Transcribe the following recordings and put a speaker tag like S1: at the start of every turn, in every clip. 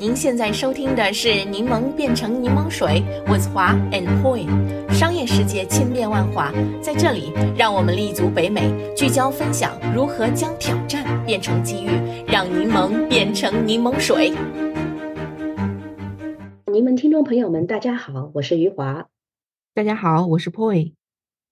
S1: 您现在收听的是《柠檬变成柠檬水》，with 华 and Poi。商业世界千变万化，在这里，让我们立足北美，聚焦分享如何将挑战变成机遇，让柠檬变成柠檬水。
S2: 柠檬听众朋友们，大家好，我是余华。
S3: 大家好，我是 Poi。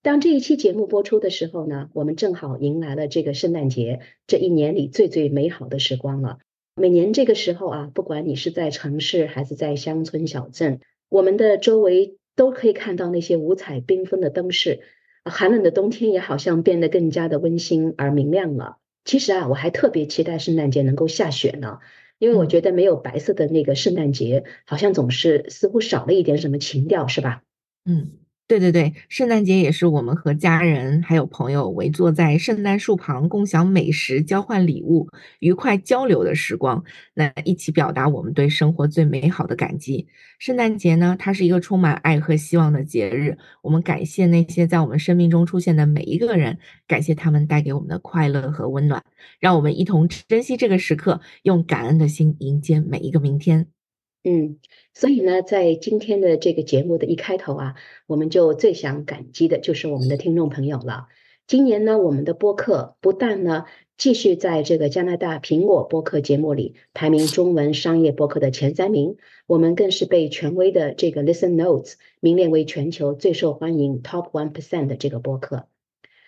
S2: 当这一期节目播出的时候呢，我们正好迎来了这个圣诞节，这一年里最最美好的时光了。每年这个时候啊，不管你是在城市还是在乡村小镇，我们的周围都可以看到那些五彩缤纷的灯饰。寒冷的冬天也好像变得更加的温馨而明亮了。其实啊，我还特别期待圣诞节能够下雪呢，因为我觉得没有白色的那个圣诞节，好像总是似乎少了一点什么情调，是吧？
S3: 嗯。对对对，圣诞节也是我们和家人还有朋友围坐在圣诞树旁，共享美食、交换礼物、愉快交流的时光。那一起表达我们对生活最美好的感激。圣诞节呢，它是一个充满爱和希望的节日。我们感谢那些在我们生命中出现的每一个人，感谢他们带给我们的快乐和温暖。让我们一同珍惜这个时刻，用感恩的心迎接每一个明天。
S2: 嗯，所以呢，在今天的这个节目的一开头啊，我们就最想感激的就是我们的听众朋友了。今年呢，我们的播客不但呢继续在这个加拿大苹果播客节目里排名中文商业播客的前三名，我们更是被权威的这个 Listen Notes 名列为全球最受欢迎 Top One Percent 的这个播客。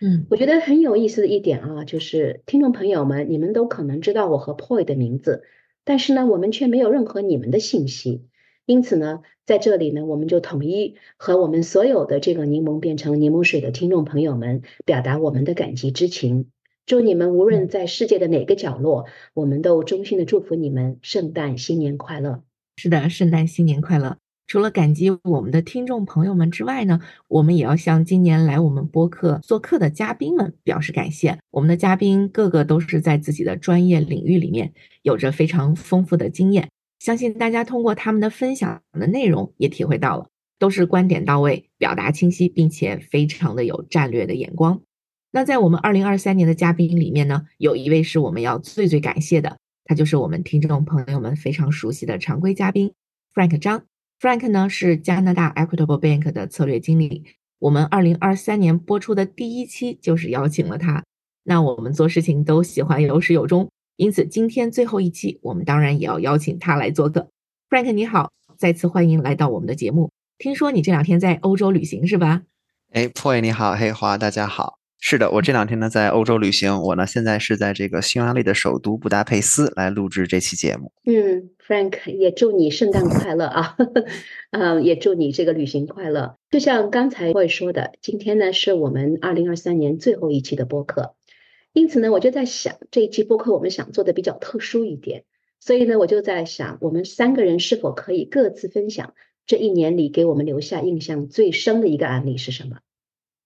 S3: 嗯，
S2: 我觉得很有意思的一点啊，就是听众朋友们，你们都可能知道我和 Poi 的名字。但是呢，我们却没有任何你们的信息，因此呢，在这里呢，我们就统一和我们所有的这个柠檬变成柠檬水的听众朋友们表达我们的感激之情。祝你们无论在世界的哪个角落，我们都衷心的祝福你们圣诞新年快乐。
S3: 是的，圣诞新年快乐。除了感激我们的听众朋友们之外呢，我们也要向今年来我们播客做客的嘉宾们表示感谢。我们的嘉宾个个都是在自己的专业领域里面有着非常丰富的经验，相信大家通过他们的分享的内容也体会到了，都是观点到位、表达清晰，并且非常的有战略的眼光。那在我们二零二三年的嘉宾里面呢，有一位是我们要最最感谢的，他就是我们听众朋友们非常熟悉的常规嘉宾 Frank 张。Frank 呢是加拿大 Equitable Bank 的策略经理。我们二零二三年播出的第一期就是邀请了他。那我们做事情都喜欢有始有终，因此今天最后一期，我们当然也要邀请他来做客。Frank 你好，再次欢迎来到我们的节目。听说你这两天在欧洲旅行是吧？
S4: 哎，Poy 你好，黑华大家好。是的，我这两天呢在欧洲旅行，我呢现在是在这个匈牙利的首都布达佩斯来录制这期节目。
S2: 嗯，Frank 也祝你圣诞快乐啊，嗯，也祝你这个旅行快乐。就像刚才会说的，今天呢是我们二零二三年最后一期的播客，因此呢我就在想这一期播客我们想做的比较特殊一点，所以呢我就在想我们三个人是否可以各自分享这一年里给我们留下印象最深的一个案例是什么？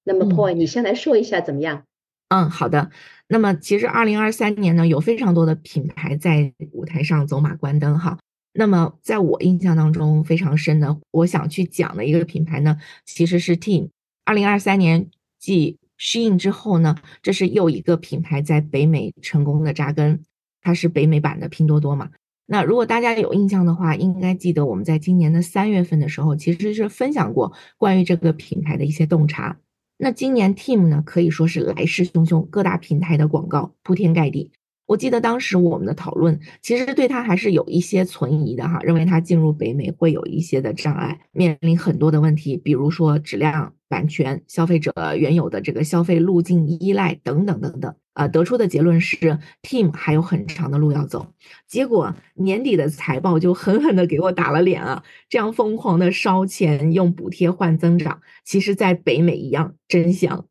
S2: 那么，Poi，你先来说一下怎么样？
S3: 嗯，好的。那么，其实二零二三年呢，有非常多的品牌在舞台上走马观灯哈。那么，在我印象当中非常深的，我想去讲的一个品牌呢，其实是 Team。二零二三年继 Shein 之后呢，这是又一个品牌在北美成功的扎根，它是北美版的拼多多嘛。那如果大家有印象的话，应该记得我们在今年的三月份的时候，其实是分享过关于这个品牌的一些洞察。那今年 Team 呢，可以说是来势汹汹，各大平台的广告铺天盖地。我记得当时我们的讨论，其实对它还是有一些存疑的哈，认为它进入北美会有一些的障碍，面临很多的问题，比如说质量、版权、消费者原有的这个消费路径依赖等等等等。啊，得出的结论是，Team 还有很长的路要走。结果年底的财报就狠狠的给我打了脸啊！这样疯狂的烧钱，用补贴换增长，其实在北美一样真香。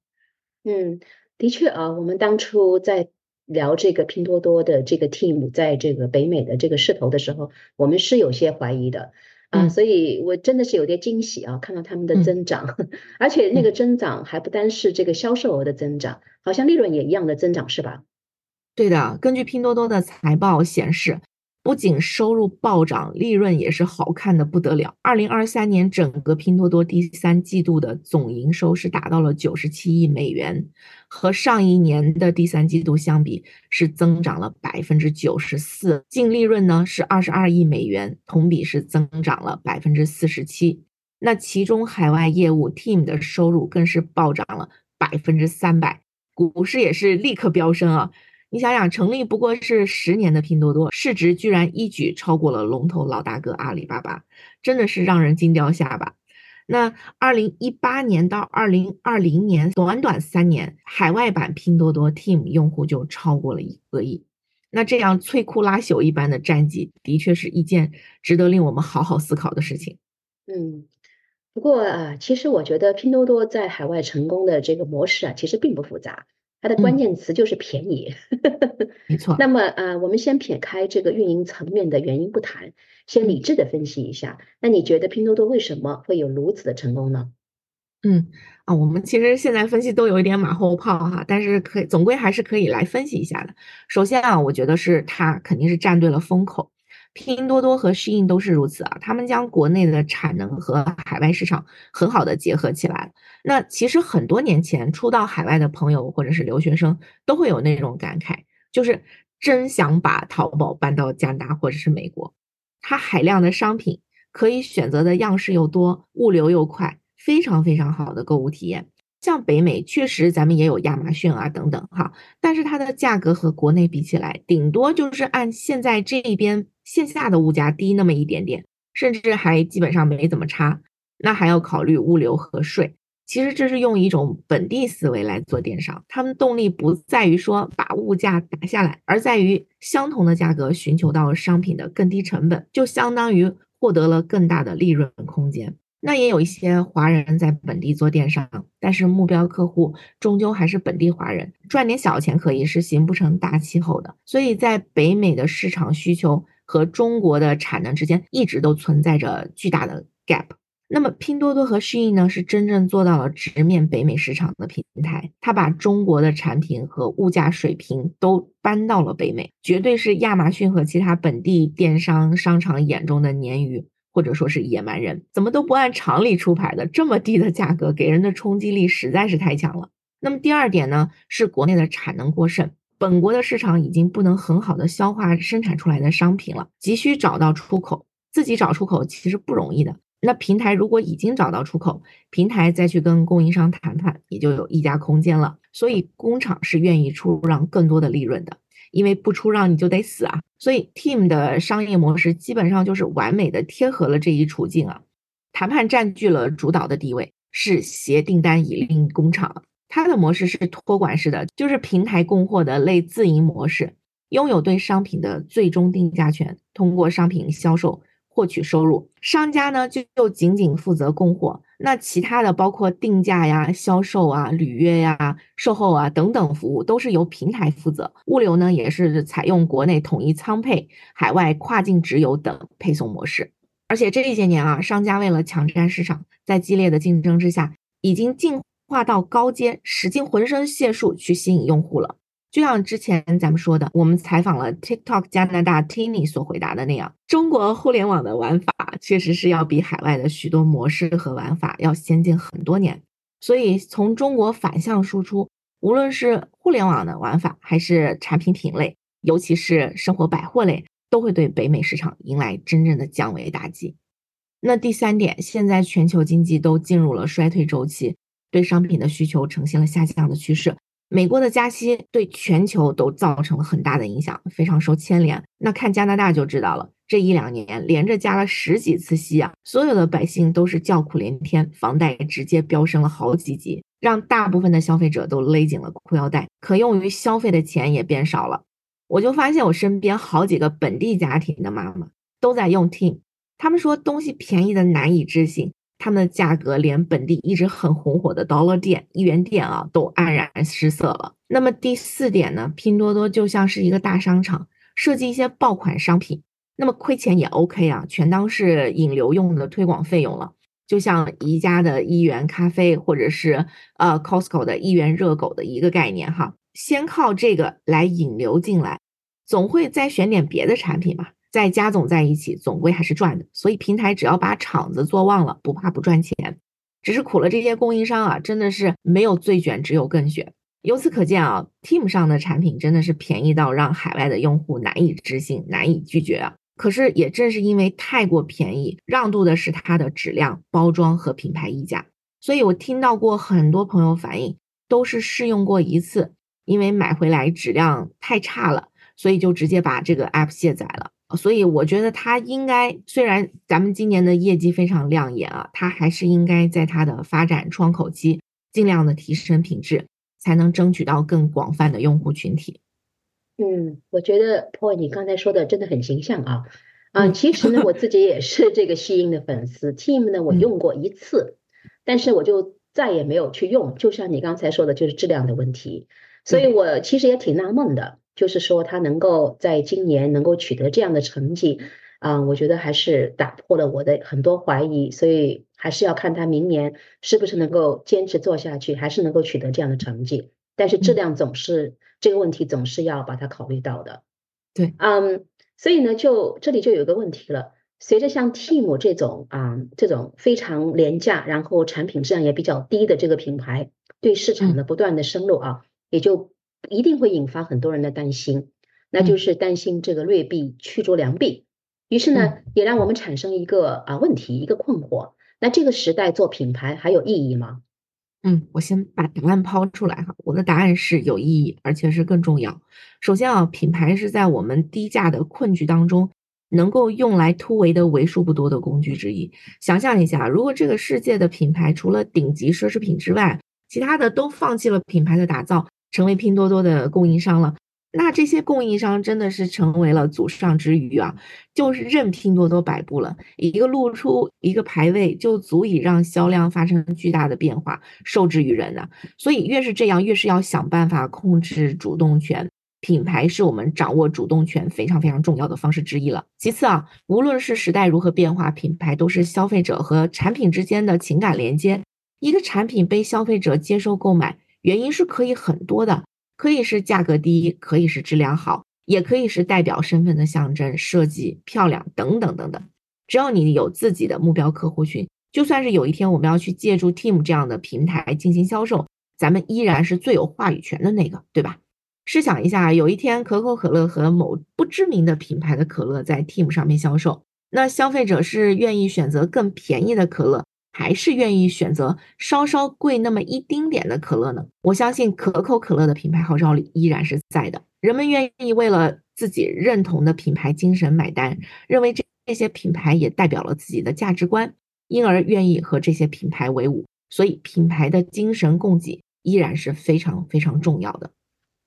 S2: 嗯，的确啊，我们当初在聊这个拼多多的这个 Team 在这个北美的这个势头的时候，我们是有些怀疑的。啊，所以我真的是有点惊喜啊，看到他们的增长，而且那个增长还不单是这个销售额的增长，好像利润也一样的增长，是吧？
S3: 对的，根据拼多多的财报显示，不仅收入暴涨，利润也是好看的不得了。二零二三年整个拼多多第三季度的总营收是达到了九十七亿美元，和上一年的第三季度相比是增长了百分之九十四，净利润呢是二十二亿美元，同比是增长了百分之四十七。那其中海外业务 Team 的收入更是暴涨了百分之三百，股市也是立刻飙升啊！你想想，成立不过是十年的拼多多，市值居然一举超过了龙头老大哥阿里巴巴，真的是让人惊掉下巴。那二零一八年到二零二零年，短短三年，海外版拼多多 Team 用户就超过了一个亿。那这样摧枯拉朽一般的战绩，的确是一件值得令我们好好思考的事情。
S2: 嗯，不过啊，其实我觉得拼多多在海外成功的这个模式啊，其实并不复杂。它的关键词就是便宜，
S3: 没 错。
S2: 那么，呃，我们先撇开这个运营层面的原因不谈，先理智的分析一下。那你觉得拼多多为什么会有如此的成功呢？
S3: 嗯，啊，我们其实现在分析都有一点马后炮哈，但是可以总归还是可以来分析一下的。首先啊，我觉得是它肯定是站对了风口。拼多多和 Shein 都是如此啊，他们将国内的产能和海外市场很好的结合起来。那其实很多年前初到海外的朋友或者是留学生都会有那种感慨，就是真想把淘宝搬到加拿大或者是美国。它海量的商品，可以选择的样式又多，物流又快，非常非常好的购物体验。像北美确实，咱们也有亚马逊啊等等哈，但是它的价格和国内比起来，顶多就是按现在这一边线下的物价低那么一点点，甚至还基本上没怎么差。那还要考虑物流和税。其实这是用一种本地思维来做电商，他们动力不在于说把物价打下来，而在于相同的价格寻求到商品的更低成本，就相当于获得了更大的利润空间。那也有一些华人在本地做电商，但是目标客户终究还是本地华人，赚点小钱可以是形不成大气候的。所以在北美的市场需求和中国的产能之间，一直都存在着巨大的 gap。那么拼多多和 Shein 呢，是真正做到了直面北美市场的平台，它把中国的产品和物价水平都搬到了北美，绝对是亚马逊和其他本地电商商场眼中的鲶鱼。或者说是野蛮人，怎么都不按常理出牌的，这么低的价格给人的冲击力实在是太强了。那么第二点呢，是国内的产能过剩，本国的市场已经不能很好的消化生产出来的商品了，急需找到出口。自己找出口其实不容易的。那平台如果已经找到出口，平台再去跟供应商谈判，也就有溢价空间了。所以工厂是愿意出让更多的利润的。因为不出让你就得死啊，所以 Team 的商业模式基本上就是完美的贴合了这一处境啊。谈判占据了主导的地位，是携订单以令工厂。它的模式是托管式的，就是平台供货的类自营模式，拥有对商品的最终定价权，通过商品销售。获取收入，商家呢就就仅仅负责供货，那其他的包括定价呀、销售啊、履约呀、售后啊等等服务都是由平台负责。物流呢也是采用国内统一仓配、海外跨境直邮等配送模式。而且这些年啊，商家为了抢占市场，在激烈的竞争之下，已经进化到高阶，使尽浑身解数去吸引用户了。就像之前咱们说的，我们采访了 TikTok 加拿大 Tini 所回答的那样，中国互联网的玩法确实是要比海外的许多模式和玩法要先进很多年。所以从中国反向输出，无论是互联网的玩法，还是产品品类，尤其是生活百货类，都会对北美市场迎来真正的降维打击。那第三点，现在全球经济都进入了衰退周期，对商品的需求呈现了下降的趋势。美国的加息对全球都造成了很大的影响，非常受牵连。那看加拿大就知道了，这一两年连着加了十几次息啊，所有的百姓都是叫苦连天，房贷直接飙升了好几级，让大部分的消费者都勒紧了裤腰带，可用于消费的钱也变少了。我就发现我身边好几个本地家庭的妈妈都在用 Team，他们说东西便宜的难以置信。他们的价格连本地一直很红火的 Dollar 店、一元店啊都黯然失色了。那么第四点呢？拼多多就像是一个大商场，设计一些爆款商品，那么亏钱也 OK 啊，全当是引流用的推广费用了。就像宜家的一元咖啡，或者是呃 Costco 的一元热狗的一个概念哈，先靠这个来引流进来，总会再选点别的产品吧。在加总在一起，总归还是赚的。所以平台只要把厂子做旺了，不怕不赚钱。只是苦了这些供应商啊，真的是没有最卷，只有更卷。由此可见啊，Team 上的产品真的是便宜到让海外的用户难以置信、难以拒绝啊。可是也正是因为太过便宜，让渡的是它的质量、包装和品牌溢价。所以我听到过很多朋友反映，都是试用过一次，因为买回来质量太差了。所以就直接把这个 app 卸载了。所以我觉得它应该，虽然咱们今年的业绩非常亮眼啊，它还是应该在它的发展窗口期尽量的提升品质，才能争取到更广泛的用户群体。
S2: 嗯，我觉得 Paul 你刚才说的真的很形象啊。啊，其实呢，我 自己也是这个西音的粉丝。Team 呢，我用过一次，但是我就再也没有去用。就像你刚才说的，就是质量的问题。所以我其实也挺纳闷的。就是说，他能够在今年能够取得这样的成绩，啊，我觉得还是打破了我的很多怀疑，所以还是要看他明年是不是能够坚持做下去，还是能够取得这样的成绩。但是质量总是这个问题，总是要把它考虑到的。
S3: 对，
S2: 嗯，所以呢，就这里就有一个问题了，随着像 Team 这种啊这种非常廉价，然后产品质量也比较低的这个品牌，对市场的不断的深入啊，也就。一定会引发很多人的担心，那就是担心这个劣币驱逐良币。于是呢，也让我们产生一个啊问题，一个困惑。那这个时代做品牌还有意义吗？
S3: 嗯，我先把答案抛出来哈。我的答案是有意义，而且是更重要。首先啊，品牌是在我们低价的困局当中，能够用来突围的为数不多的工具之一。想象一下，如果这个世界的品牌除了顶级奢侈品之外，其他的都放弃了品牌的打造。成为拼多多的供应商了，那这些供应商真的是成为了祖上之鱼啊，就是任拼多多摆布了，一个露出一个排位就足以让销量发生巨大的变化，受制于人呢。所以越是这样，越是要想办法控制主动权。品牌是我们掌握主动权非常非常重要的方式之一了。其次啊，无论是时代如何变化，品牌都是消费者和产品之间的情感连接。一个产品被消费者接受购买。原因是可以很多的，可以是价格低，可以是质量好，也可以是代表身份的象征、设计漂亮等等等等。只要你有自己的目标客户群，就算是有一天我们要去借助 Team 这样的平台进行销售，咱们依然是最有话语权的那个，对吧？试想一下，有一天可口可乐和某不知名的品牌的可乐在 Team 上面销售，那消费者是愿意选择更便宜的可乐？还是愿意选择稍稍贵那么一丁点的可乐呢？我相信可口可乐的品牌号召力依然是在的，人们愿意为了自己认同的品牌精神买单，认为这这些品牌也代表了自己的价值观，因而愿意和这些品牌为伍。所以，品牌的精神供给依然是非常非常重要的。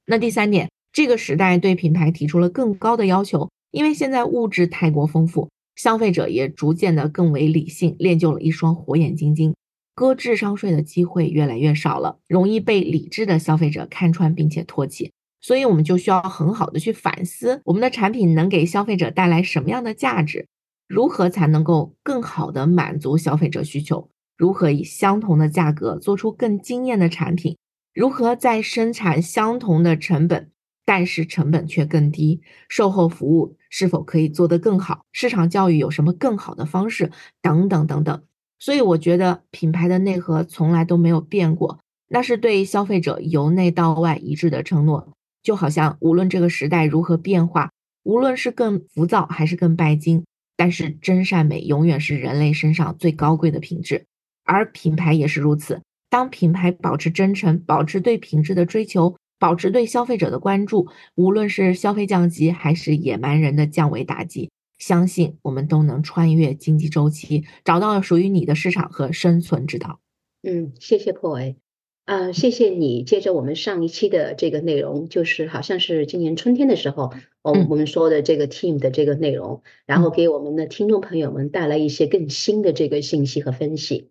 S3: 那第三点，这个时代对品牌提出了更高的要求，因为现在物质太过丰富。消费者也逐渐的更为理性，练就了一双火眼金睛，割智商税的机会越来越少了，容易被理智的消费者看穿并且唾弃。所以，我们就需要很好的去反思，我们的产品能给消费者带来什么样的价值，如何才能够更好的满足消费者需求，如何以相同的价格做出更惊艳的产品，如何在生产相同的成本。但是成本却更低，售后服务是否可以做得更好？市场教育有什么更好的方式？等等等等。所以我觉得品牌的内核从来都没有变过，那是对消费者由内到外一致的承诺。就好像无论这个时代如何变化，无论是更浮躁还是更拜金，但是真善美永远是人类身上最高贵的品质，而品牌也是如此。当品牌保持真诚，保持对品质的追求。保持对消费者的关注，无论是消费降级还是野蛮人的降维打击，相信我们都能穿越经济周期，找到属于你的市场和生存之道。
S2: 嗯，谢谢破维，啊，谢谢你。接着我们上一期的这个内容，就是好像是今年春天的时候，我我们说的这个 team 的这个内容，然后给我们的听众朋友们带来一些更新的这个信息和分析。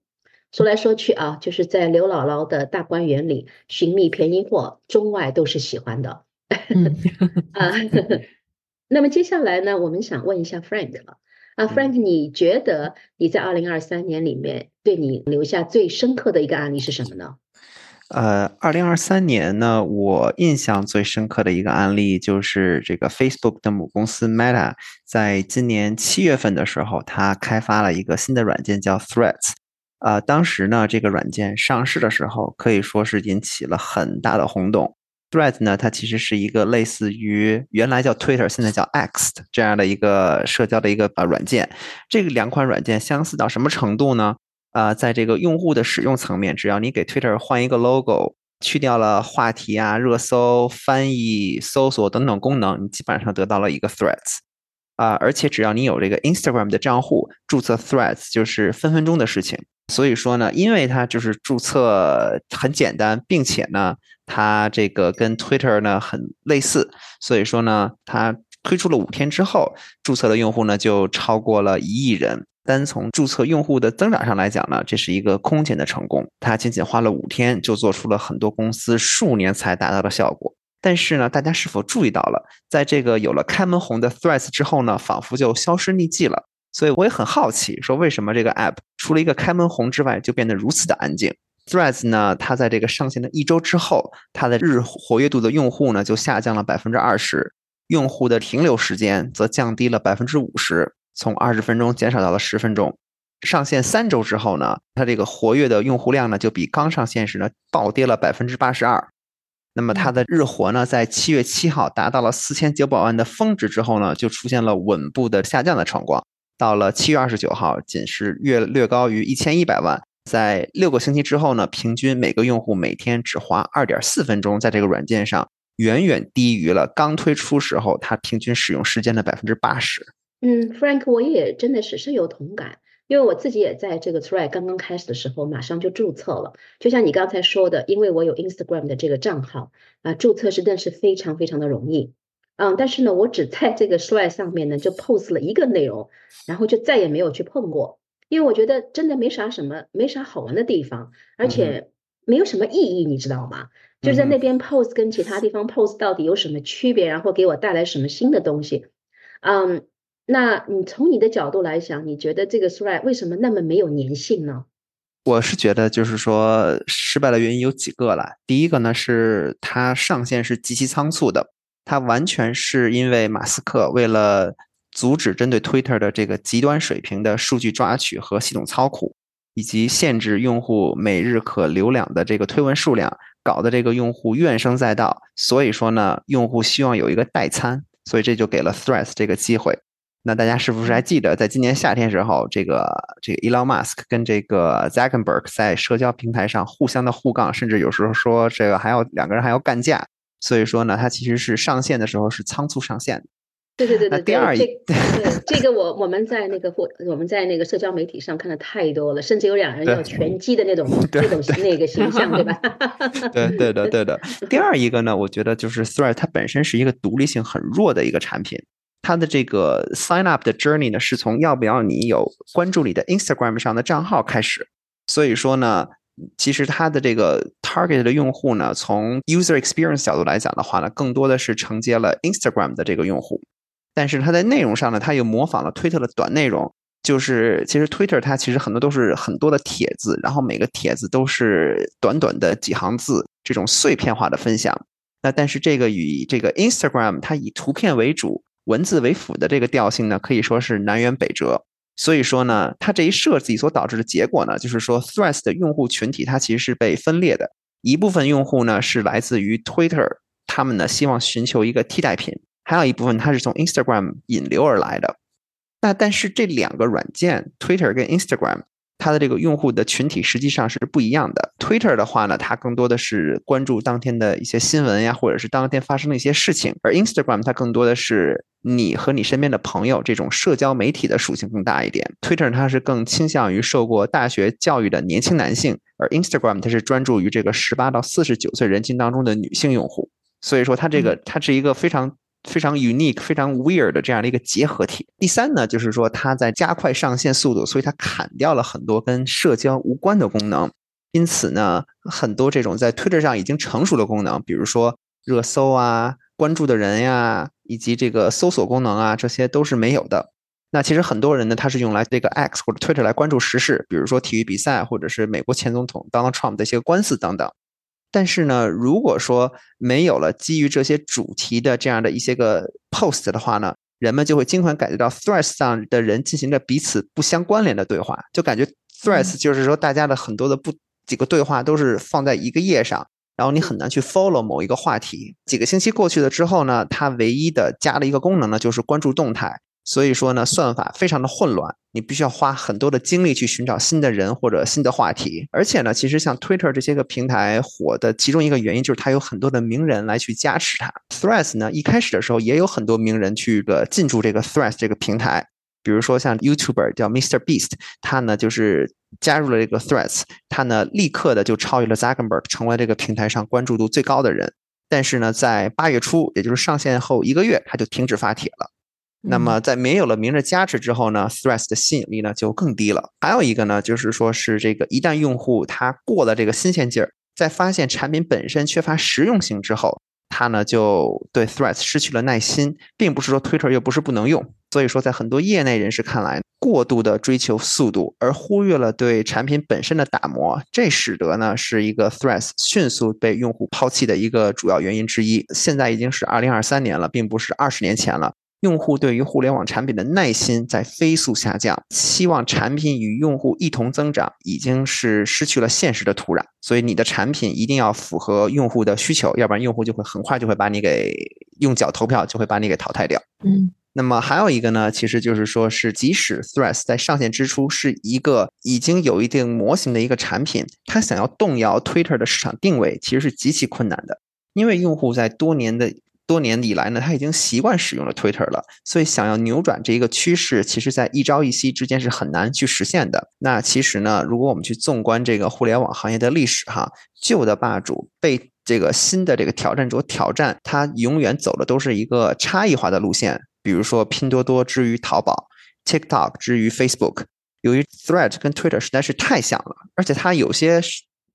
S2: 说来说去啊，就是在刘姥姥的大观园里寻觅便宜货，中外都是喜欢的。啊，那么接下来呢，我们想问一下 Frank 了啊，Frank，你觉得你在二零二三年里面对你留下最深刻的一个案例是什么呢？
S4: 呃，二零二三年呢，我印象最深刻的一个案例就是这个 Facebook 的母公司 Meta，在今年七月份的时候，它开发了一个新的软件叫 Threads。呃，当时呢，这个软件上市的时候，可以说是引起了很大的轰动。Threads 呢，它其实是一个类似于原来叫 Twitter，现在叫 X 这样的一个社交的一个呃软件。这个两款软件相似到什么程度呢？呃，在这个用户的使用层面，只要你给 Twitter 换一个 logo，去掉了话题啊、热搜、翻译、搜索等等功能，你基本上得到了一个 Threads。啊，而且只要你有这个 Instagram 的账户，注册 Threads 就是分分钟的事情。所以说呢，因为它就是注册很简单，并且呢，它这个跟 Twitter 呢很类似，所以说呢，它推出了五天之后，注册的用户呢就超过了一亿人。单从注册用户的增长上来讲呢，这是一个空前的成功。它仅仅花了五天就做出了很多公司数年才达到的效果。但是呢，大家是否注意到了，在这个有了开门红的 Threads 之后呢，仿佛就消失匿迹了。所以我也很好奇，说为什么这个 App 除了一个开门红之外，就变得如此的安静？Threads 呢，它在这个上线的一周之后，它的日活跃度的用户呢就下降了百分之二十，用户的停留时间则降低了百分之五十。从二十分钟减少到了十分钟，上线三周之后呢，它这个活跃的用户量呢就比刚上线时呢暴跌了百分之八十二。那么它的日活呢，在七月七号达到了四千九百万的峰值之后呢，就出现了稳步的下降的状况。到了七月二十九号，仅是略略高于一千一百万。在六个星期之后呢，平均每个用户每天只花二点四分钟在这个软件上，远远低于了刚推出时候它平均使用时间的百分之八十。
S2: 嗯，Frank，我也真的是深有同感，因为我自己也在这个 Thread 刚刚开始的时候，马上就注册了。就像你刚才说的，因为我有 Instagram 的这个账号啊，注册是真是非常非常的容易。嗯，但是呢，我只在这个 Thread 上面呢就 post 了一个内容，然后就再也没有去碰过，因为我觉得真的没啥什么，没啥好玩的地方，而且没有什么意义，你知道吗？就在那边 post 跟其他地方 post 到底有什么区别，然后给我带来什么新的东西？嗯。那你从你的角度来想，你觉得这个 Thread 为什么那么没有粘性呢？
S4: 我是觉得，就是说失败的原因有几个了。第一个呢，是它上线是极其仓促的，它完全是因为马斯克为了阻止针对 Twitter 的这个极端水平的数据抓取和系统操控，以及限制用户每日可浏览的这个推文数量，搞得这个用户怨声载道。所以说呢，用户希望有一个代餐，所以这就给了 Threads 这个机会。那大家是不是还记得，在今年夏天时候，这个这个 Elon Musk 跟这个 Zuckerberg 在社交平台上互相的互杠，甚至有时候说这个还要两个人还要干架。所以说呢，它其实是上线的时候是仓促上线。
S2: 对对对对。
S4: 第二，
S2: 这这个我我们在那个或我们在那个社交媒体上看的太多了，甚至有两人要拳击的那种那种那个形象，对吧？
S4: 对对的对的。第二一个呢，我觉得就是 Thread 它本身是一个独立性很弱的一个产品。它的这个 sign up 的 journey 呢，是从要不要你有关注你的 Instagram 上的账号开始。所以说呢，其实它的这个 target 的用户呢，从 user experience 角度来讲的话呢，更多的是承接了 Instagram 的这个用户。但是它在内容上呢，它又模仿了 Twitter 的短内容。就是其实 Twitter 它其实很多都是很多的帖子，然后每个帖子都是短短的几行字，这种碎片化的分享。那但是这个与这个 Instagram 它以图片为主。文字为辅的这个调性呢，可以说是南辕北辙。所以说呢，它这一设计所导致的结果呢，就是说，Threads 的用户群体它其实是被分裂的。一部分用户呢是来自于 Twitter，他们呢希望寻求一个替代品；还有一部分它是从 Instagram 引流而来的。那但是这两个软件，Twitter 跟 Instagram。它的这个用户的群体实际上是不一样的。Twitter 的话呢，它更多的是关注当天的一些新闻呀，或者是当天发生的一些事情；而 Instagram 它更多的是你和你身边的朋友这种社交媒体的属性更大一点。Twitter 它是更倾向于受过大学教育的年轻男性，而 Instagram 它是专注于这个十八到四十九岁人群当中的女性用户。所以说，它这个它是一个非常。非常 unique、非常 weird 的这样的一个结合体。第三呢，就是说它在加快上线速度，所以它砍掉了很多跟社交无关的功能。因此呢，很多这种在 Twitter 上已经成熟的功能，比如说热搜啊、关注的人呀，以及这个搜索功能啊，这些都是没有的。那其实很多人呢，他是用来这个 X 或者 Twitter 来关注时事，比如说体育比赛，或者是美国前总统 Donald Trump 的一些官司等等。但是呢，如果说没有了基于这些主题的这样的一些个 post 的话呢，人们就会经常感觉到 Threads 上的人进行着彼此不相关联的对话，就感觉 Threads 就是说大家的很多的不几个对话都是放在一个页上，然后你很难去 follow 某一个话题。几个星期过去了之后呢，它唯一的加了一个功能呢，就是关注动态。所以说呢，算法非常的混乱，你必须要花很多的精力去寻找新的人或者新的话题。而且呢，其实像 Twitter 这些个平台火的其中一个原因就是它有很多的名人来去加持它。Threads 呢，一开始的时候也有很多名人去个进驻这个 Threads 这个平台，比如说像 YouTuber 叫 Mr Beast，他呢就是加入了这个 Threads，他呢立刻的就超越了 Zuckerberg，成为这个平台上关注度最高的人。但是呢，在八月初，也就是上线后一个月，他就停止发帖了。那么，在没有了名人加持之后呢，Threads 的吸引力呢就更低了。还有一个呢，就是说是这个一旦用户他过了这个新鲜劲儿，在发现产品本身缺乏实用性之后，他呢就对 Threads 失去了耐心，并不是说 Twitter 又不是不能用。所以说，在很多业内人士看来，过度的追求速度，而忽略了对产品本身的打磨，这使得呢是一个 Threads 迅速被用户抛弃的一个主要原因之一。现在已经是二零二三年了，并不是二十年前了。用户对于互联网产品的耐心在飞速下降，期望产品与用户一同增长，已经是失去了现实的土壤。所以你的产品一定要符合用户的需求，要不然用户就会很快就会把你给用脚投票，就会把你给淘汰掉。
S3: 嗯，
S4: 那么还有一个呢，其实就是说是即使 Threads 在上线之初是一个已经有一定模型的一个产品，它想要动摇 Twitter 的市场定位，其实是极其困难的，因为用户在多年的。多年以来呢，他已经习惯使用了 Twitter 了，所以想要扭转这一个趋势，其实在一朝一夕之间是很难去实现的。那其实呢，如果我们去纵观这个互联网行业的历史，哈，旧的霸主被这个新的这个挑战者挑战，他永远走的都是一个差异化的路线。比如说拼多多之于淘宝，TikTok 之于 Facebook，由于 Thread 跟 Twitter 实在是太像了，而且它有些。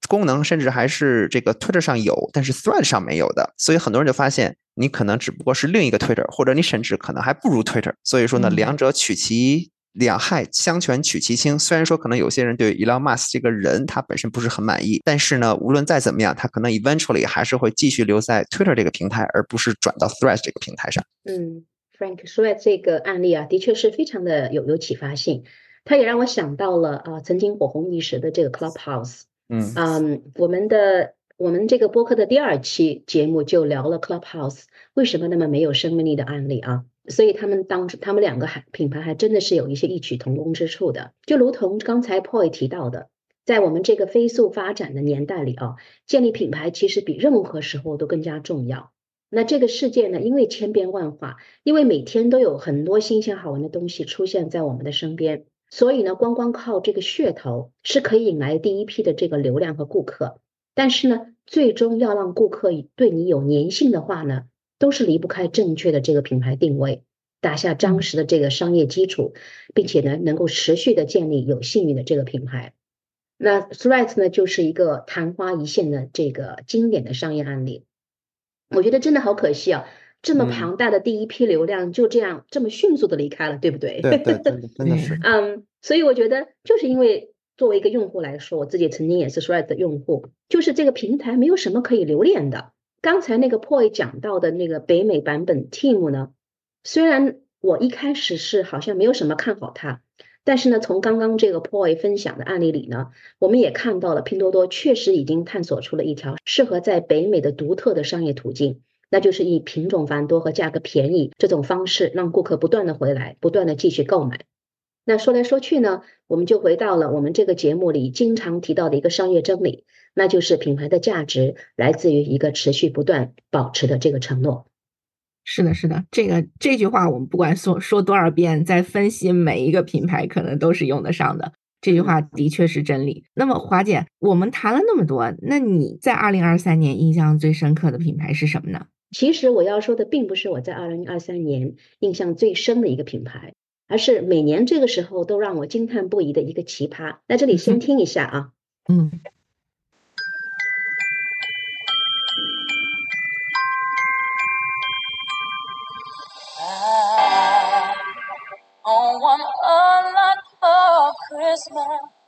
S4: 功能甚至还是这个 Twitter 上有，但是 Thread 上没有的，所以很多人就发现你可能只不过是另一个 Twitter，或者你甚至可能还不如 Twitter。所以说呢，两者取其两害，相权取其轻。虽然说可能有些人对 Elon Musk 这个人他本身不是很满意，但是呢，无论再怎么样，他可能 eventually 还是会继续留在 Twitter 这个平台，而不是转到 Thread 这个平台上。
S2: 嗯，Frank 说的这个案例啊，的确是非常的有有启发性，它也让我想到了啊，曾经火红一时的这个 Clubhouse。
S4: 嗯
S2: 嗯，我们的我们这个播客的第二期节目就聊了 Clubhouse 为什么那么没有生命力的案例啊，所以他们当他们两个还品牌还真的是有一些异曲同工之处的，就如同刚才 PoY 提到的，在我们这个飞速发展的年代里啊，建立品牌其实比任何时候都更加重要。那这个世界呢，因为千变万化，因为每天都有很多新鲜好玩的东西出现在我们的身边。所以呢，光光靠这个噱头是可以引来第一批的这个流量和顾客，但是呢，最终要让顾客对你有粘性的话呢，都是离不开正确的这个品牌定位，打下扎实的这个商业基础，并且呢，能够持续的建立有信誉的这个品牌。那 Threads 呢，就是一个昙花一现的这个经典的商业案例。我觉得真的好可惜啊。这么庞大的第一批流量就这样这么迅速的离开了，对不对？
S4: 对对对，真的是。
S2: 嗯，所以我觉得就是因为作为一个用户来说，我自己曾经也是 Threads 的用户，就是这个平台没有什么可以留恋的。刚才那个 Poi 讲到的那个北美版本 Team 呢，虽然我一开始是好像没有什么看好它，但是呢，从刚刚这个 Poi 分享的案例里呢，我们也看到了拼多多确实已经探索出了一条适合在北美的独特的商业途径。那就是以品种繁多和价格便宜这种方式，让顾客不断的回来，不断的继续购买。那说来说去呢，我们就回到了我们这个节目里经常提到的一个商业真理，那就是品牌的价值来自于一个持续不断保持的这个承诺。
S3: 是的，是的，这个这句话我们不管说说多少遍，在分析每一个品牌，可能都是用得上的。这句话的确是真理。那么华姐，我们谈了那么多，那你在二零二三年印象最深刻的品牌是什么呢？
S2: 其实我要说的并不是我在二零二三年印象最深的一个品牌，而是每年这个时候都让我惊叹不已的一个奇葩。那这里先听一下啊，
S3: 嗯。
S2: honey.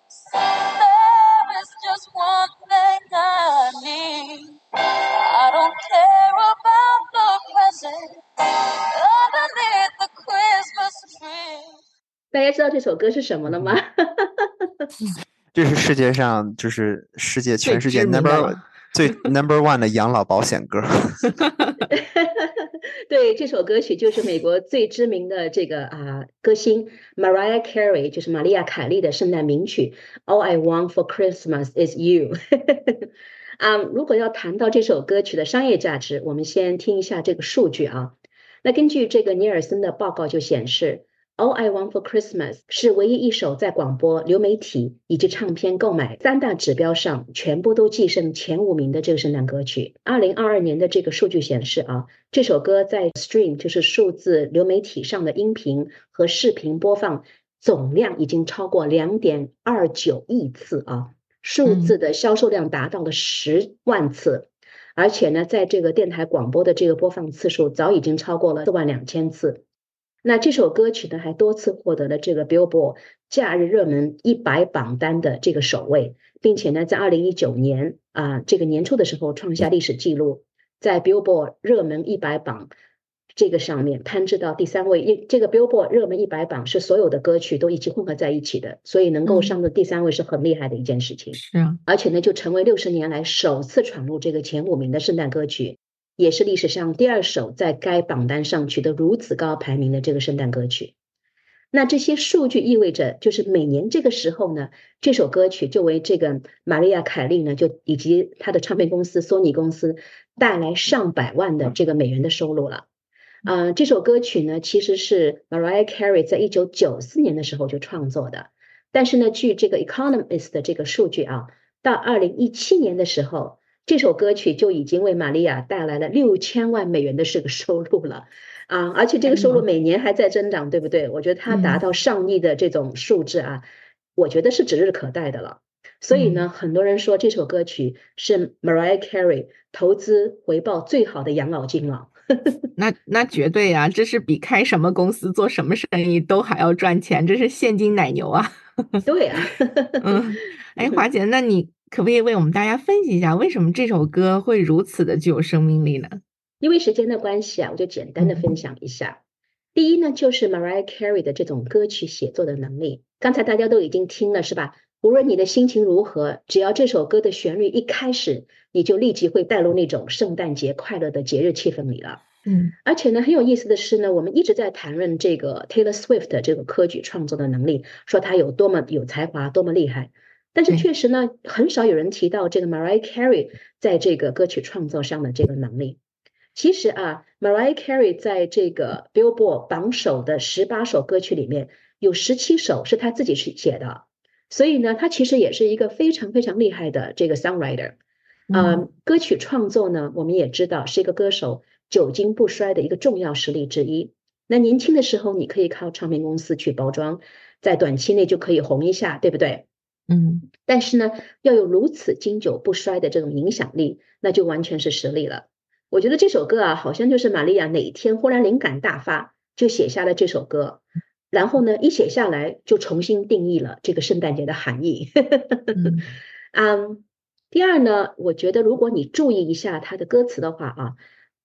S2: 知道这首歌是什么了吗？
S4: 这是世界上就是世界全世界 number 最 number one 的养老保险歌。
S2: 对，这首歌曲就是美国最知名的这个啊歌星 Mariah Carey，就是玛利亚凯莉的圣诞名曲 All I Want for Christmas is You。啊，如果要谈到这首歌曲的商业价值，我们先听一下这个数据啊。那根据这个尼尔森的报告就显示。All I Want for Christmas 是唯一一首在广播、流媒体以及唱片购买三大指标上全部都跻身前五名的这个圣诞歌曲。二零二二年的这个数据显示啊，这首歌在 Stream 就是数字流媒体上的音频和视频播放总量已经超过两点二九亿次啊，数字的销售量达到了十万次，而且呢，在这个电台广播的这个播放次数早已经超过了四万两千次。那这首歌曲呢，还多次获得了这个 Billboard 假日热门一百榜单的这个首位，并且呢，在二零一九年啊这个年初的时候创下历史记录，在 Billboard 热门一百榜这个上面攀至到第三位。因这个 Billboard 热门一百榜是所有的歌曲都一起混合在一起的，所以能够上到第三位是很厉害的一件事情。
S3: 是啊，
S2: 而且呢，就成为六十年来首次闯入这个前五名的圣诞歌曲。也是历史上第二首在该榜单上取得如此高排名的这个圣诞歌曲。那这些数据意味着，就是每年这个时候呢，这首歌曲就为这个玛利亚·凯莉呢，就以及她的唱片公司索尼公司带来上百万的这个美元的收入了。啊，这首歌曲呢，其实是 Mariah Carey 在一九九四年的时候就创作的，但是呢，据这个 Economist 的这个数据啊，到二零一七年的时候。这首歌曲就已经为玛利亚带来了六千万美元的这个收入了，啊，而且这个收入每年还在增长，对不对？我觉得它达到上亿的这种数字啊，我觉得是指日可待的了。所以呢，很多人说这首歌曲是 Mariah Carey 投资回报最好的养老金了。
S3: 那那绝对呀，这是比开什么公司做什么生意都还要赚钱，这是现金奶牛啊。
S2: 对啊，
S3: 嗯，哎，华姐，那你。可不可以为我们大家分析一下，为什么这首歌会如此的具有生命力呢？
S2: 因为时间的关系啊，我就简单的分享一下。第一呢，就是 Mariah Carey 的这种歌曲写作的能力。刚才大家都已经听了，是吧？无论你的心情如何，只要这首歌的旋律一开始，你就立即会带入那种圣诞节快乐的节日气氛里了。
S3: 嗯，
S2: 而且呢，很有意思的是呢，我们一直在谈论这个 Taylor Swift 这个歌曲创作的能力，说他有多么有才华，多么厉害。但是确实呢，很少有人提到这个 Mariah Carey 在这个歌曲创作上的这个能力。其实啊，Mariah Carey 在这个 Billboard 榜首的十八首歌曲里面，有十七首是她自己去写的，所以呢，他其实也是一个非常非常厉害的这个 songwriter。啊，歌曲创作呢，我们也知道是一个歌手久经不衰的一个重要实力之一。那年轻的时候，你可以靠唱片公司去包装，在短期内就可以红一下，对不对？
S3: 嗯，
S2: 但是呢，要有如此经久不衰的这种影响力，那就完全是实力了。我觉得这首歌啊，好像就是玛利亚哪一天忽然灵感大发，就写下了这首歌，然后呢，一写下来就重新定义了这个圣诞节的含义。嗯，第二呢，我觉得如果你注意一下它的歌词的话啊，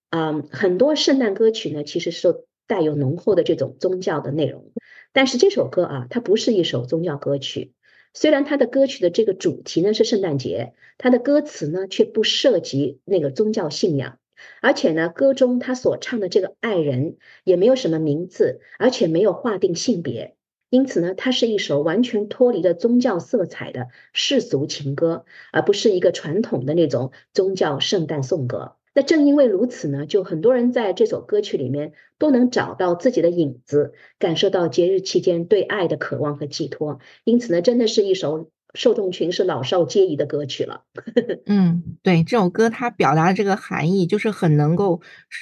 S2: 嗯，很多圣诞歌曲呢，其实是带有浓厚的这种宗教的内容，但是这首歌啊，它不是一首宗教歌曲。虽然他的歌曲的这个主题呢是圣诞节，他的歌词呢却不涉及那个宗教信仰，而且呢歌中他所唱的这个爱人也没有什么名字，而且没有划定性别，因此呢它是一首完全脱离了宗教色彩的世俗情歌，而不是一个传统的那种宗教圣诞颂歌。那正因为如此呢，就很多人在这首歌曲里面都能找到自己的影子，感受到节日期间对爱的渴望和寄托。因此呢，真的是一首受众群是老少皆宜的歌曲了。
S3: 嗯，对，这首歌它表达的这个含义，就是很能够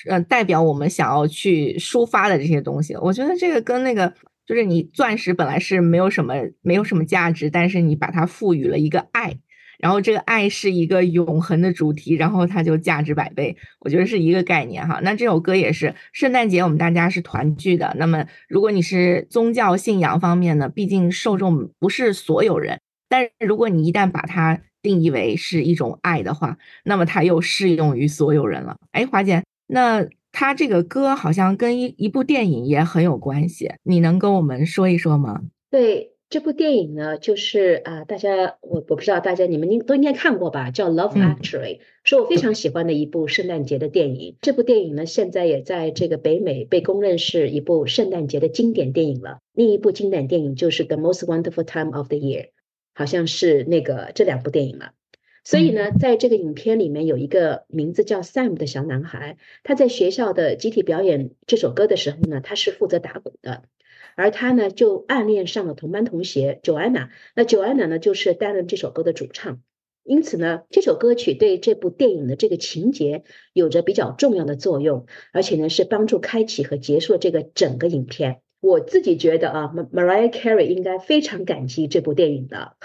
S3: 呃代表我们想要去抒发的这些东西。我觉得这个跟那个就是你钻石本来是没有什么没有什么价值，但是你把它赋予了一个爱。然后这个爱是一个永恒的主题，然后它就价值百倍，我觉得是一个概念哈。那这首歌也是圣诞节，我们大家是团聚的。那么如果你是宗教信仰方面呢，毕竟受众不是所有人。但是如果你一旦把它定义为是一种爱的话，那么它又适用于所有人了。哎，华姐，那它这个歌好像跟一一部电影也很有关系，你能跟我们说一说吗？
S2: 对。这部电影呢，就是啊，大家我我不知道大家你们应都应该看过吧，叫《Love Actually》，是我非常喜欢的一部圣诞节的电影。这部电影呢，现在也在这个北美被公认是一部圣诞节的经典电影了。另一部经典电影就是《The Most Wonderful Time of the Year》，好像是那个这两部电影了。所以呢，在这个影片里面有一个名字叫 Sam 的小男孩，他在学校的集体表演这首歌的时候呢，他是负责打鼓的。而他呢，就暗恋上了同班同学 Joanna。那 Joanna 呢，就是担任这首歌的主唱。因此呢，这首歌曲对这部电影的这个情节有着比较重要的作用，而且呢，是帮助开启和结束这个整个影片。我自己觉得啊，Mariah Carey 应该非常感激这部电影的。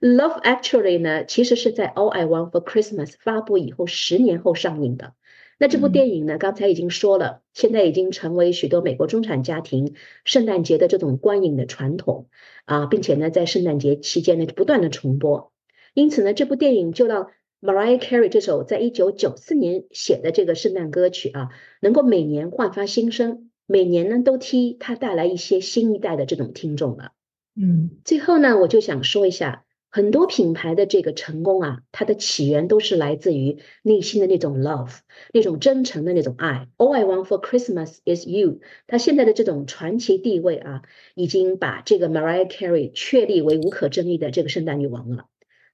S2: Love Actually 呢，其实是在 All I Want for Christmas 发布以后十年后上映的。那这部电影呢？刚才已经说了，现在已经成为许多美国中产家庭圣诞节的这种观影的传统啊，并且呢，在圣诞节期间呢，不断的重播。因此呢，这部电影就让 Mariah Carey 这首在一九九四年写的这个圣诞歌曲啊，能够每年焕发新生，每年呢都替他带来一些新一代的这种听众了。
S3: 嗯，
S2: 最后呢，我就想说一下。很多品牌的这个成功啊，它的起源都是来自于内心的那种 love，那种真诚的那种爱。All I want for Christmas is you。它现在的这种传奇地位啊，已经把这个 Mariah Carey 确立为无可争议的这个圣诞女王了。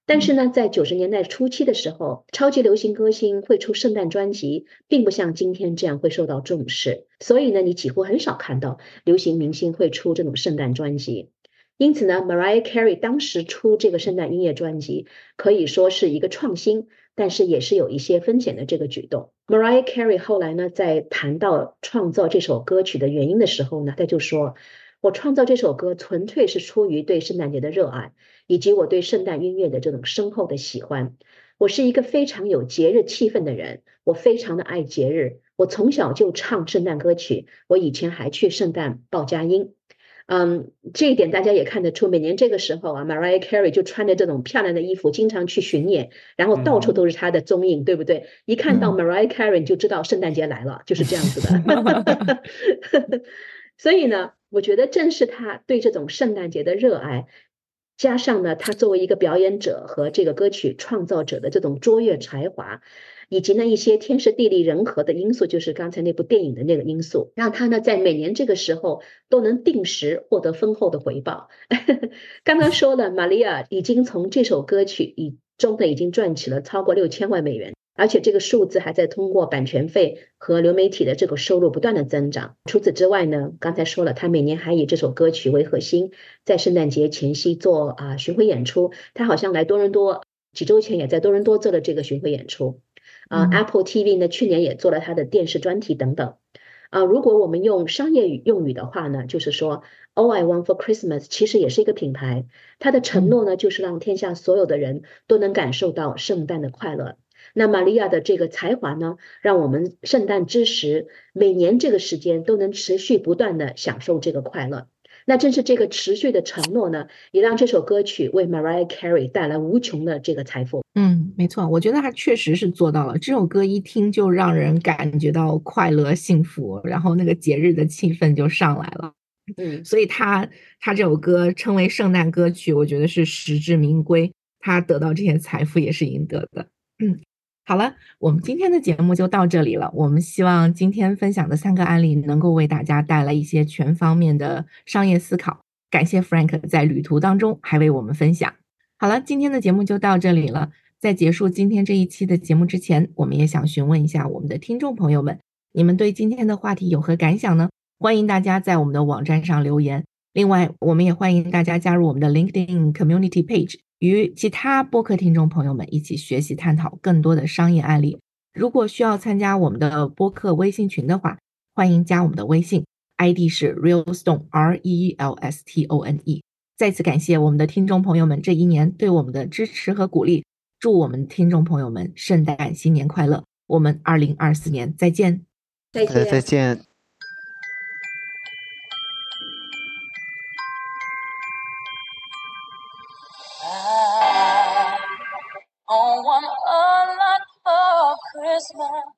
S2: 但是呢，在九十年代初期的时候，超级流行歌星会出圣诞专辑，并不像今天这样会受到重视。所以呢，你几乎很少看到流行明星会出这种圣诞专辑。因此呢，Mariah Carey 当时出这个圣诞音乐专辑可以说是一个创新，但是也是有一些风险的这个举动。Mariah Carey 后来呢，在谈到创造这首歌曲的原因的时候呢，他就说：“我创造这首歌纯粹是出于对圣诞节的热爱，以及我对圣诞音乐的这种深厚的喜欢。我是一个非常有节日气氛的人，我非常的爱节日。我从小就唱圣诞歌曲，我以前还去圣诞报佳音。”嗯，这一点大家也看得出，每年这个时候啊，Mariah Carey 就穿着这种漂亮的衣服，经常去巡演，然后到处都是她的踪影，对不对？一看到 Mariah Carey 就知道圣诞节来了，就是这样子的。所以呢，我觉得正是他对这种圣诞节的热爱，加上呢，他作为一个表演者和这个歌曲创造者的这种卓越才华。以及呢一些天时地利人和的因素，就是刚才那部电影的那个因素，让他呢在每年这个时候都能定时获得丰厚的回报。刚刚说了，玛利亚已经从这首歌曲以中的已经赚取了超过六千万美元，而且这个数字还在通过版权费和流媒体的这个收入不断的增长。除此之外呢，刚才说了，他每年还以这首歌曲为核心，在圣诞节前夕做啊巡回演出。他好像来多伦多，几周前也在多伦多做了这个巡回演出。啊，Apple TV 呢，去年也做了它的电视专题等等。啊，如果我们用商业语用语的话呢，就是说，All I Want for Christmas 其实也是一个品牌，它的承诺呢，就是让天下所有的人都能感受到圣诞的快乐。那玛利亚的这个才华呢，让我们圣诞之时，每年这个时间都能持续不断的享受这个快乐。那正是这个持续的承诺呢，也让这首歌曲为 Mariah Carey 带来无穷的这个财富。
S3: 嗯，没错，我觉得他确实是做到了。这首歌一听就让人感觉到快乐、幸福，然后那个节日的气氛就上来了。
S2: 嗯，
S3: 所以他他这首歌称为圣诞歌曲，我觉得是实至名归。他得到这些财富也是应得的。嗯。好了，我们今天的节目就到这里了。我们希望今天分享的三个案例能够为大家带来一些全方面的商业思考。感谢 Frank 在旅途当中还为我们分享。好了，今天的节目就到这里了。在结束今天这一期的节目之前，我们也想询问一下我们的听众朋友们，你们对今天的话题有何感想呢？欢迎大家在我们的网站上留言。另外，我们也欢迎大家加入我们的 LinkedIn Community Page。与其他播客听众朋友们一起学习探讨更多的商业案例。如果需要参加我们的播客微信群的话，欢迎加我们的微信，ID 是 Realstone R E E L S T O N E。再次感谢我们的听众朋友们这一年对我们的支持和鼓励，祝我们听众朋友们圣诞新年快乐！我们二零二四年再见，
S2: 再见，
S4: 再见。
S1: smile.